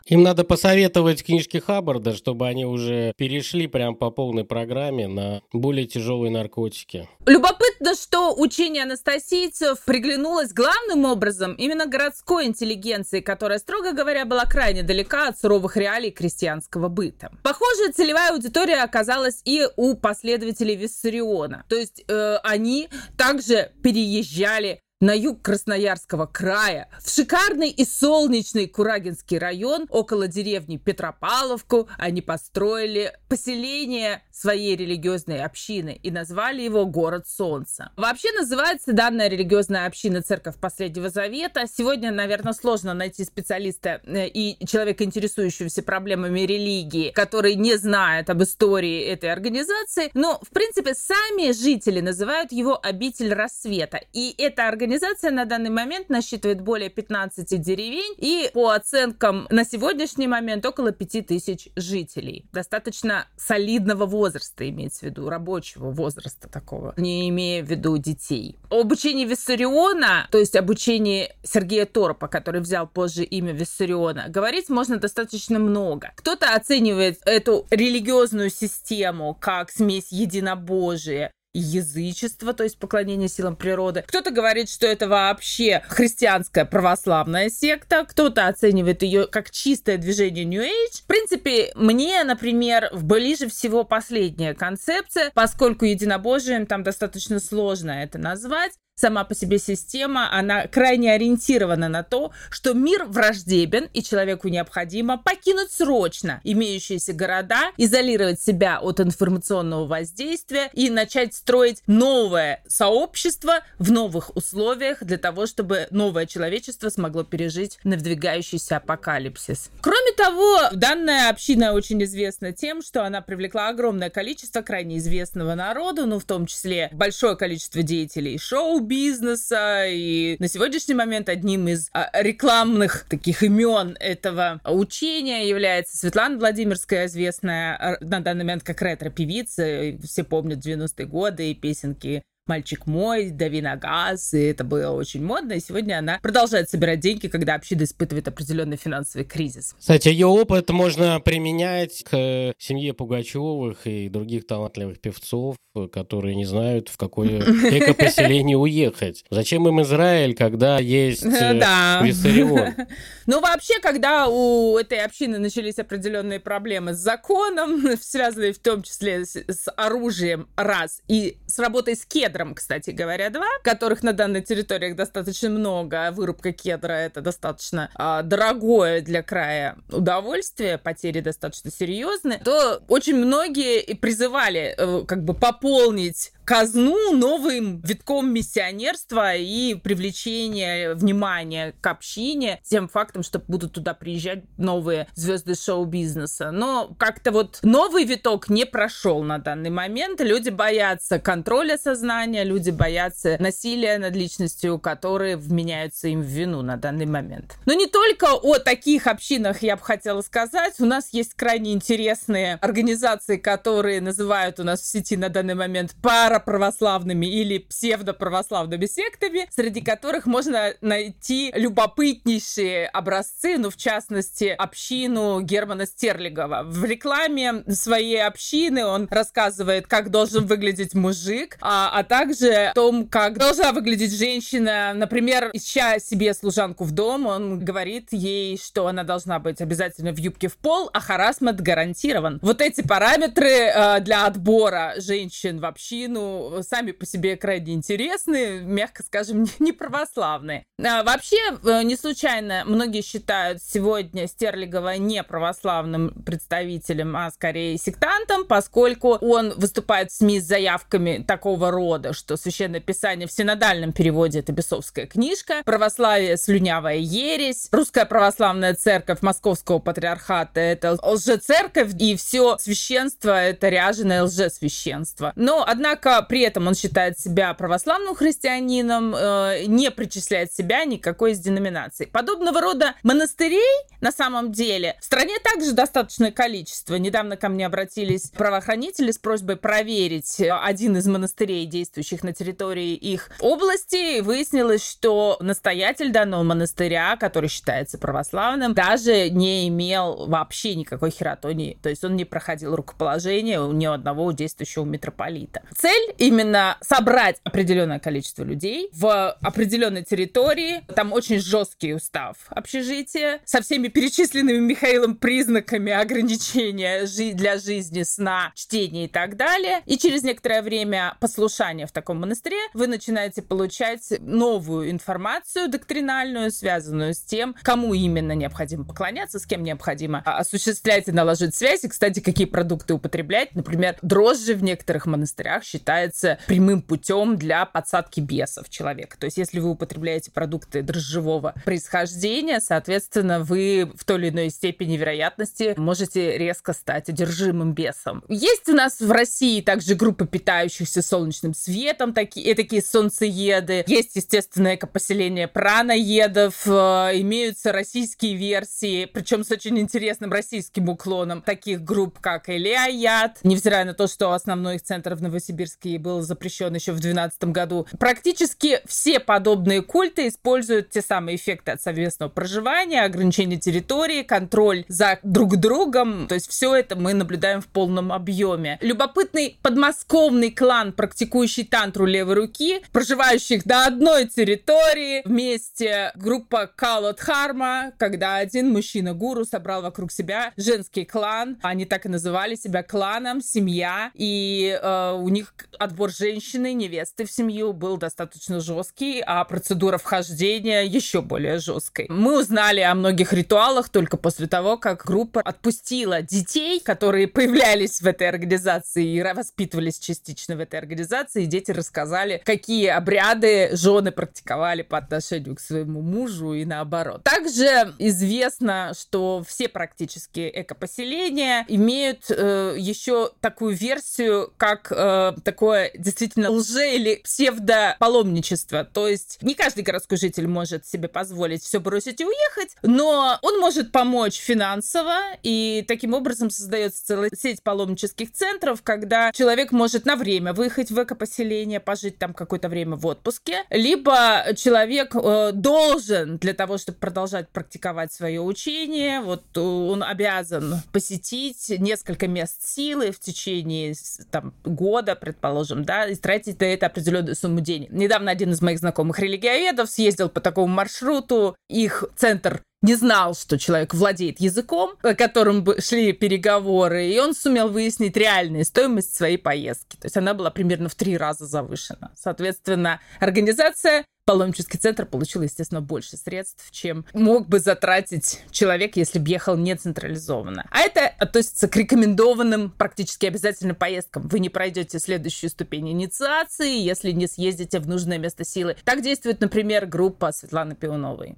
Им надо посоветовать книжки Хаббарда, чтобы они уже перешли прям по полной программе на более тяжелые наркотики. Любопытно, что учение анастасийцев приглянулось главным образом именно городской интеллигенции, которая, строго говоря, была крайне далека от суровых реалий крестьянского быта. Похожая целевая аудитория оказалась и у последователей Виссариона. То есть э, они также переезжали на юг Красноярского края, в шикарный и солнечный Курагинский район, около деревни Петропавловку, они построили поселение своей религиозной общины и назвали его «Город Солнца». Вообще называется данная религиозная община Церковь Последнего Завета. Сегодня, наверное, сложно найти специалиста э, и человека, интересующегося проблемами религии, который не знает об истории этой организации. Но, в принципе, сами жители называют его «Обитель рассвета». И эта организация на данный момент насчитывает более 15 деревень и, по оценкам на сегодняшний момент, около 5000 жителей. Достаточно солидного возраста, имеется в виду, рабочего возраста такого, не имея в виду детей. Обучение Виссариона, то есть обучение Сергея Торопа, который взял позже имя Виссариона, говорить можно достаточно много. Кто-то оценивает эту религиозную систему как смесь единобожия язычество, то есть поклонение силам природы. Кто-то говорит, что это вообще христианская православная секта, кто-то оценивает ее как чистое движение New Age. В принципе, мне, например, ближе всего последняя концепция, поскольку единобожием там достаточно сложно это назвать сама по себе система, она крайне ориентирована на то, что мир враждебен, и человеку необходимо покинуть срочно имеющиеся города, изолировать себя от информационного воздействия и начать строить новое сообщество в новых условиях для того, чтобы новое человечество смогло пережить надвигающийся апокалипсис. Кроме того, данная община очень известна тем, что она привлекла огромное количество крайне известного народа, ну, в том числе большое количество деятелей шоу бизнеса, и на сегодняшний момент одним из а, рекламных таких имен этого учения является Светлана Владимирская, известная а, на данный момент как ретро-певица. Все помнят 90-е годы и песенки «Мальчик мой», «Дави на газ», и это было очень модно, и сегодня она продолжает собирать деньги, когда община испытывает определенный финансовый кризис. Кстати, ее опыт можно применять к семье Пугачевых и других талантливых певцов, которые не знают, в какое экопоселение уехать. Зачем им Израиль, когда есть э, Виссарион? Ну, вообще, когда у этой общины начались определенные проблемы с законом, связанные в том числе с, оружием, раз, и с работой с кедром, кстати говоря, два, которых на данной территории достаточно много, а вырубка кедра — это достаточно а, дорогое для края удовольствие, потери достаточно серьезные, то очень многие призывали э, как бы пополнить казну новым витком миссионерства и привлечения внимания к общине, тем фактом, что будут туда приезжать новые звезды шоу-бизнеса. Но как-то вот новый виток не прошел на данный момент. Люди боятся контроля сознания, люди боятся насилия над личностью, которые вменяются им в вину на данный момент. Но не только о таких общинах я бы хотела сказать. У нас есть крайне интересные организации, которые называют у нас в сети на данный момент пара параправославными или псевдоправославными сектами, среди которых можно найти любопытнейшие образцы, ну, в частности, общину Германа Стерлигова. В рекламе своей общины он рассказывает, как должен выглядеть мужик, а, а также о том, как должна выглядеть женщина. Например, ища себе служанку в дом, он говорит ей, что она должна быть обязательно в юбке в пол, а харасмент гарантирован. Вот эти параметры э, для отбора женщин в общину сами по себе крайне интересные, мягко скажем, не православные. А, вообще, э, не случайно многие считают сегодня Стерлигова не православным представителем, а скорее сектантом, поскольку он выступает в СМИ с заявками такого рода, что Священное Писание в синодальном переводе это бесовская книжка, православие слюнявая ересь, русская православная церковь Московского патриархата это лжецерковь, и все священство это ряженое лжесвященство. Но, однако, при этом он считает себя православным христианином, э, не причисляет себя никакой из деноминаций. Подобного рода монастырей на самом деле в стране также достаточное количество. Недавно ко мне обратились правоохранители с просьбой проверить один из монастырей, действующих на территории их области. И выяснилось, что настоятель данного монастыря, который считается православным, даже не имел вообще никакой хератонии. То есть он не проходил рукоположение у ни одного действующего митрополита. Цель цель именно собрать определенное количество людей в определенной территории. Там очень жесткий устав общежития со всеми перечисленными Михаилом признаками ограничения для жизни, сна, чтения и так далее. И через некоторое время послушания в таком монастыре вы начинаете получать новую информацию доктринальную, связанную с тем, кому именно необходимо поклоняться, с кем необходимо осуществлять и наложить связь. И, кстати, какие продукты употреблять. Например, дрожжи в некоторых монастырях считается прямым путем для подсадки бесов человека. То есть, если вы употребляете продукты дрожжевого происхождения, соответственно, вы в той или иной степени вероятности можете резко стать одержимым бесом. Есть у нас в России также группа питающихся солнечным светом, такие, такие солнцееды. Есть, естественно, экопоселение праноедов. Э, имеются российские версии, причем с очень интересным российским уклоном таких групп, как Элиаят. Невзирая на то, что основной их центр в Новосибирске был запрещен еще в 2012 году. Практически все подобные культы используют те самые эффекты от совместного проживания, ограничения территории, контроль за друг другом. То есть все это мы наблюдаем в полном объеме. Любопытный подмосковный клан, практикующий тантру левой руки, проживающих на одной территории, вместе группа Калот Харма, когда один мужчина-гуру собрал вокруг себя женский клан. Они так и называли себя кланом, семья. И э, у них отбор женщины, невесты в семью был достаточно жесткий, а процедура вхождения еще более жесткой. Мы узнали о многих ритуалах только после того, как группа отпустила детей, которые появлялись в этой организации и воспитывались частично в этой организации. И дети рассказали, какие обряды жены практиковали по отношению к своему мужу и наоборот. Также известно, что все практически экопоселения имеют э, еще такую версию, как э, такое действительно лже или псевдопаломничество. То есть не каждый городской житель может себе позволить все бросить и уехать, но он может помочь финансово, и таким образом создается целая сеть паломнических центров, когда человек может на время выехать в экопоселение, пожить там какое-то время в отпуске, либо человек э, должен для того, чтобы продолжать практиковать свое учение, вот э, он обязан посетить несколько мест силы в течение там, года, предположим, да, и тратить на это определенную сумму денег. Недавно один из моих знакомых религиоведов съездил по такому маршруту, их центр не знал, что человек владеет языком, о котором шли переговоры, и он сумел выяснить реальную стоимость своей поездки. То есть она была примерно в три раза завышена. Соответственно, организация Паломнический центр получил, естественно, больше средств, чем мог бы затратить человек, если бы ехал не централизованно. А это относится к рекомендованным практически обязательным поездкам. Вы не пройдете следующую ступень инициации, если не съездите в нужное место силы. Так действует, например, группа Светланы Пионовой.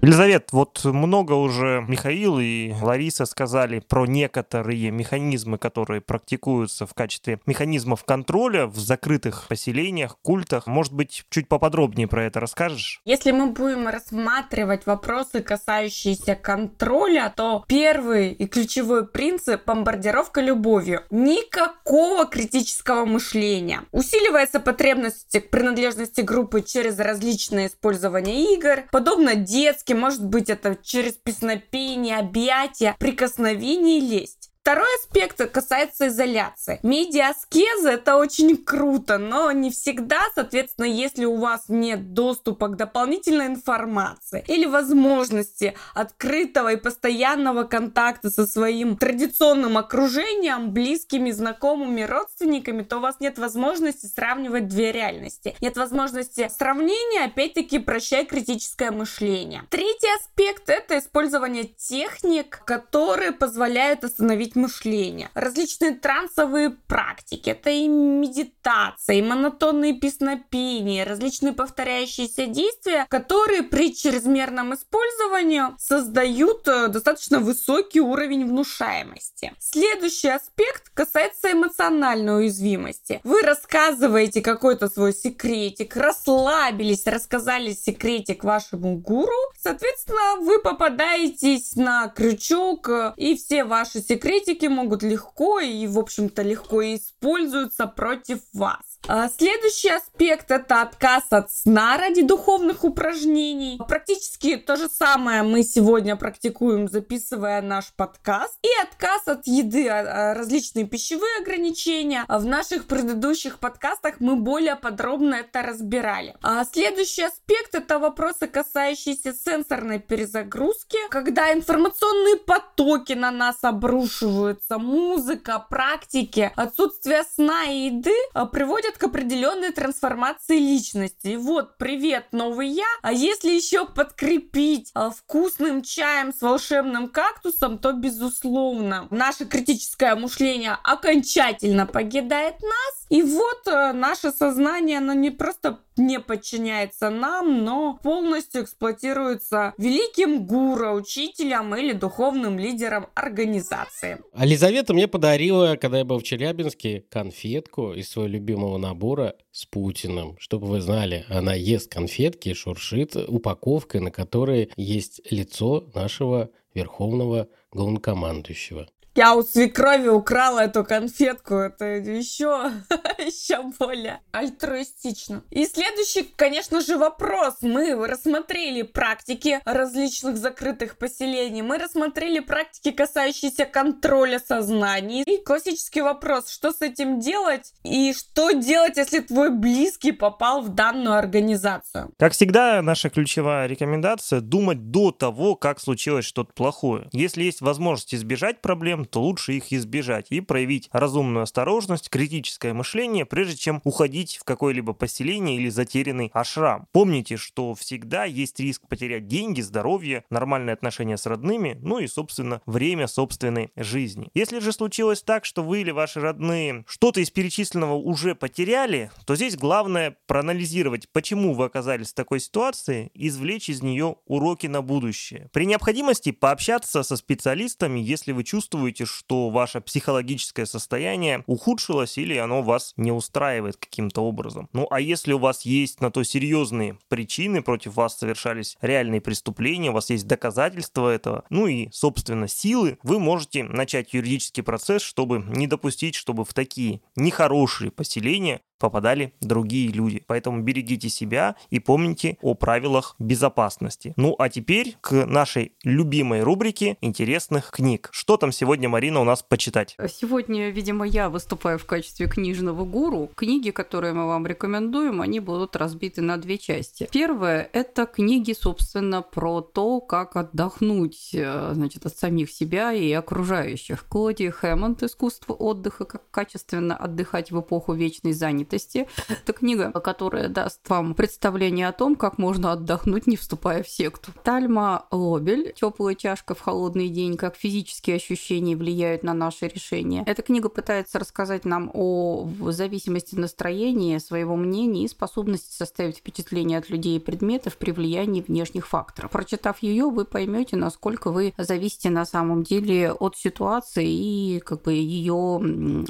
Елизавет, вот много уже Михаил и Лариса сказали про некоторые механизмы, которые практикуются в качестве механизмов контроля в закрытых поселениях, культах. Может быть, чуть поподробнее про это расскажешь? Если мы будем рассматривать вопросы, касающиеся контроля, то первый и ключевой принцип – бомбардировка любовью. Никакого критического мышления. Усиливается потребность к принадлежности группы через различное использование игр, подобно детским может быть это через песнопение, объятия, прикосновение и лесть. Второй аспект касается изоляции. Медиаскеза это очень круто, но не всегда, соответственно, если у вас нет доступа к дополнительной информации или возможности открытого и постоянного контакта со своим традиционным окружением, близкими, знакомыми, родственниками, то у вас нет возможности сравнивать две реальности. Нет возможности сравнения, опять-таки, прощай критическое мышление. Третий аспект это использование техник, которые позволяют остановить мышления, различные трансовые практики, это и медитация, и монотонные песнопения, различные повторяющиеся действия, которые при чрезмерном использовании создают э, достаточно высокий уровень внушаемости. Следующий аспект касается эмоциональной уязвимости. Вы рассказываете какой-то свой секретик, расслабились, рассказали секретик вашему гуру, соответственно, вы попадаетесь на крючок, э, и все ваши секреты критики могут легко и, в общем-то, легко используются против вас. А следующий аспект это отказ от сна ради духовных упражнений. Практически то же самое мы сегодня практикуем, записывая наш подкаст. И отказ от еды, а, а, различные пищевые ограничения. В наших предыдущих подкастах мы более подробно это разбирали. Следующий аспект это вопросы, касающиеся сенсорной перезагрузки, когда информационные потоки на нас обрушиваются, музыка, практики, отсутствие сна и еды а, приводят к определенной трансформации личности. Вот, привет, новый я. А если еще подкрепить а, вкусным чаем с волшебным кактусом, то, безусловно, наше критическое мышление окончательно покидает нас. И вот а, наше сознание, оно не просто не подчиняется нам, но полностью эксплуатируется великим гуру, учителем или духовным лидером организации. А Лизавета мне подарила, когда я был в Челябинске, конфетку из своего любимого набора с Путиным. Чтобы вы знали, она ест конфетки, шуршит упаковкой, на которой есть лицо нашего верховного главнокомандующего. Я у свекрови украла эту конфетку. Это еще, еще более альтруистично. И следующий, конечно же, вопрос. Мы рассмотрели практики различных закрытых поселений. Мы рассмотрели практики, касающиеся контроля сознаний. И классический вопрос, что с этим делать? И что делать, если твой близкий попал в данную организацию? Как всегда, наша ключевая рекомендация – думать до того, как случилось что-то плохое. Если есть возможность избежать проблем, то лучше их избежать и проявить разумную осторожность, критическое мышление, прежде чем уходить в какое-либо поселение или затерянный ашрам. Помните, что всегда есть риск потерять деньги, здоровье, нормальные отношения с родными, ну и, собственно, время собственной жизни. Если же случилось так, что вы или ваши родные что-то из перечисленного уже потеряли, то здесь главное проанализировать, почему вы оказались в такой ситуации, извлечь из нее уроки на будущее. При необходимости пообщаться со специалистами, если вы чувствуете, что ваше психологическое состояние ухудшилось или оно вас не устраивает каким-то образом. Ну а если у вас есть на то серьезные причины, против вас совершались реальные преступления, у вас есть доказательства этого, ну и, собственно, силы, вы можете начать юридический процесс, чтобы не допустить, чтобы в такие нехорошие поселения попадали другие люди. Поэтому берегите себя и помните о правилах безопасности. Ну а теперь к нашей любимой рубрике интересных книг. Что там сегодня, Марина, у нас почитать? Сегодня, видимо, я выступаю в качестве книжного гуру. Книги, которые мы вам рекомендуем, они будут разбиты на две части. Первое – это книги, собственно, про то, как отдохнуть э, значит, от самих себя и окружающих. Клоди Хэммонд «Искусство отдыха. Как качественно отдыхать в эпоху вечной занятости занятости. Это книга, которая даст вам представление о том, как можно отдохнуть, не вступая в секту. Тальма Лобель «Теплая чашка в холодный день. Как физические ощущения влияют на наши решения». Эта книга пытается рассказать нам о зависимости настроения, своего мнения и способности составить впечатление от людей и предметов при влиянии внешних факторов. Прочитав ее, вы поймете, насколько вы зависите на самом деле от ситуации и как бы ее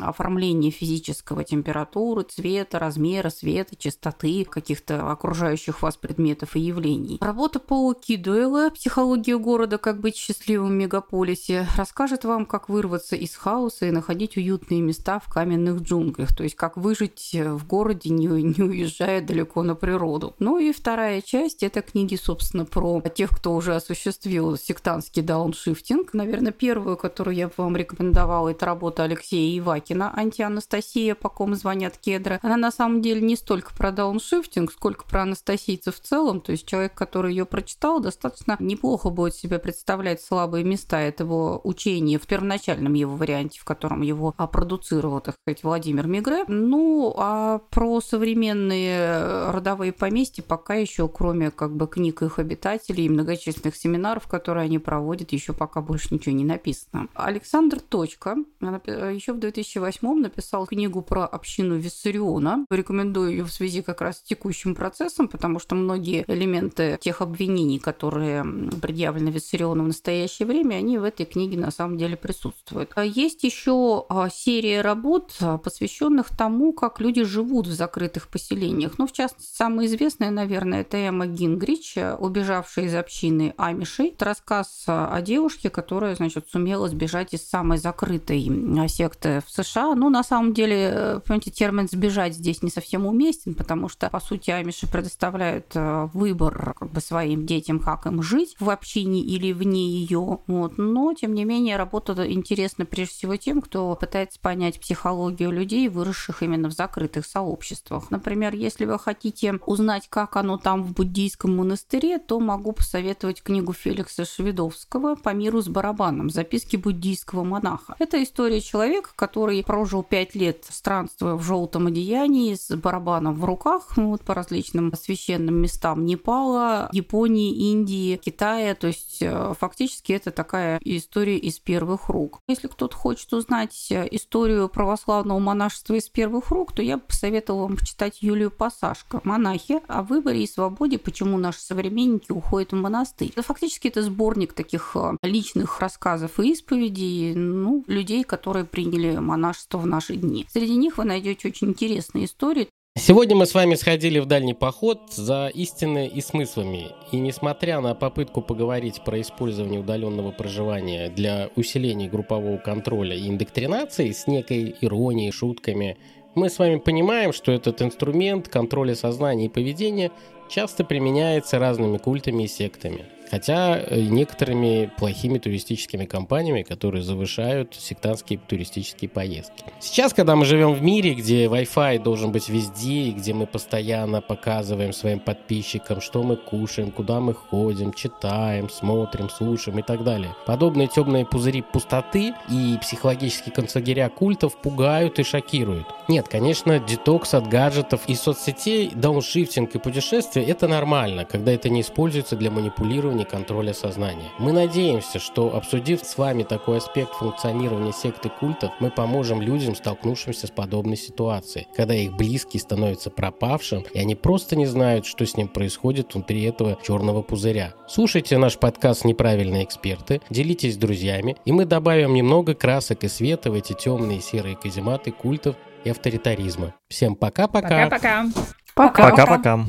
оформления физического температуры, цвета, цвета, размера света, частоты каких-то окружающих вас предметов и явлений. Работа Пола Кидуэлла «Психология города. Как быть счастливым в мегаполисе» расскажет вам, как вырваться из хаоса и находить уютные места в каменных джунглях, то есть как выжить в городе, не, не уезжая далеко на природу. Ну и вторая часть – это книги, собственно, про тех, кто уже осуществил сектантский дауншифтинг. Наверное, первую, которую я бы вам рекомендовала, это работа Алексея Ивакина «Антианастасия. По ком звонят кедры» она на самом деле не столько про дауншифтинг, сколько про анастасийцев в целом. То есть человек, который ее прочитал, достаточно неплохо будет себе представлять слабые места этого учения в первоначальном его варианте, в котором его продуцировал, так сказать, Владимир Мигре. Ну, а про современные родовые поместья пока еще, кроме как бы книг их обитателей и многочисленных семинаров, которые они проводят, еще пока больше ничего не написано. Александр Точка еще в 2008 написал книгу про общину Виссариона Виссариона. Рекомендую ее в связи как раз с текущим процессом, потому что многие элементы тех обвинений, которые предъявлены Виссариону в настоящее время, они в этой книге на самом деле присутствуют. А есть еще а, серия работ, а, посвященных тому, как люди живут в закрытых поселениях. Ну, в частности, самая известная, наверное, это Эмма Гингрич, убежавшая из общины Амишей. Это рассказ о девушке, которая, значит, сумела сбежать из самой закрытой секты в США. Ну, на самом деле, понимаете, термин «сбежать» здесь не совсем уместен, потому что, по сути, амиши предоставляют э, выбор как бы, своим детям, как им жить в общине или вне ее. Вот. Но, тем не менее, работа интересна прежде всего тем, кто пытается понять психологию людей, выросших именно в закрытых сообществах. Например, если вы хотите узнать, как оно там в буддийском монастыре, то могу посоветовать книгу Феликса Шведовского «По миру с барабаном. Записки буддийского монаха». Это история человека, который прожил пять лет странствуя в желтом одеянии с барабаном в руках ну, вот, по различным священным местам Непала, Японии, Индии, Китая. То есть э, фактически это такая история из первых рук. Если кто-то хочет узнать э, историю православного монашества из первых рук, то я бы посоветовала вам почитать Юлию Пасашко «Монахи о выборе и свободе. Почему наши современники уходят в монастырь». Это фактически это сборник таких э, личных рассказов и исповедей ну, людей, которые приняли монашество в наши дни. Среди них вы найдете очень интересные истории. Сегодня мы с вами сходили в дальний поход за истиной и смыслами. И несмотря на попытку поговорить про использование удаленного проживания для усиления группового контроля и индоктринации с некой иронией, шутками, мы с вами понимаем, что этот инструмент контроля сознания и поведения часто применяется разными культами и сектами – Хотя э, некоторыми плохими туристическими компаниями, которые завышают сектантские туристические поездки. Сейчас, когда мы живем в мире, где Wi-Fi должен быть везде, и где мы постоянно показываем своим подписчикам, что мы кушаем, куда мы ходим, читаем, смотрим, слушаем и так далее. Подобные темные пузыри пустоты и психологические концлагеря культов пугают и шокируют. Нет, конечно, детокс от гаджетов и соцсетей, дауншифтинг и путешествия – это нормально, когда это не используется для манипулирования уровне контроля сознания. Мы надеемся, что обсудив с вами такой аспект функционирования секты культов, мы поможем людям, столкнувшимся с подобной ситуацией, когда их близкий становится пропавшим, и они просто не знают, что с ним происходит внутри этого черного пузыря. Слушайте наш подкаст «Неправильные эксперты», делитесь с друзьями, и мы добавим немного красок и света в эти темные серые казематы культов и авторитаризма. Всем пока-пока. Пока-пока. Пока-пока.